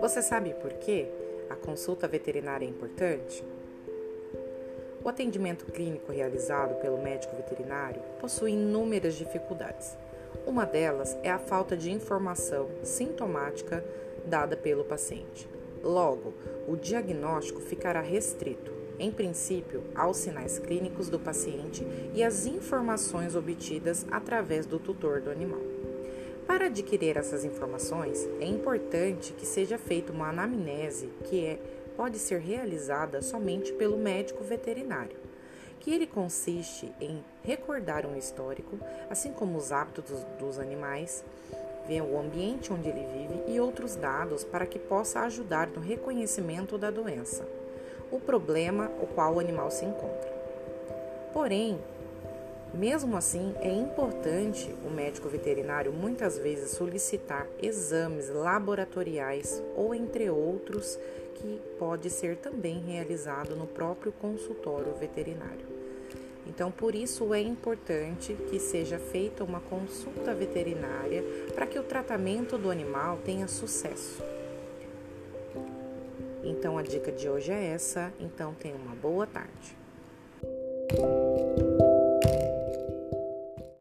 Você sabe por que a consulta veterinária é importante? O atendimento clínico realizado pelo médico veterinário possui inúmeras dificuldades. Uma delas é a falta de informação sintomática dada pelo paciente. Logo, o diagnóstico ficará restrito, em princípio, aos sinais clínicos do paciente e às informações obtidas através do tutor do animal. Para adquirir essas informações, é importante que seja feita uma anamnese, que é, pode ser realizada somente pelo médico veterinário, que ele consiste em recordar um histórico, assim como os hábitos dos, dos animais, ver o ambiente onde ele vive e outros dados para que possa ajudar no reconhecimento da doença, o problema o qual o animal se encontra. Porém, mesmo assim, é importante o médico veterinário muitas vezes solicitar exames laboratoriais ou entre outros que pode ser também realizado no próprio consultório veterinário. Então, por isso é importante que seja feita uma consulta veterinária para que o tratamento do animal tenha sucesso. Então, a dica de hoje é essa. Então, tenha uma boa tarde.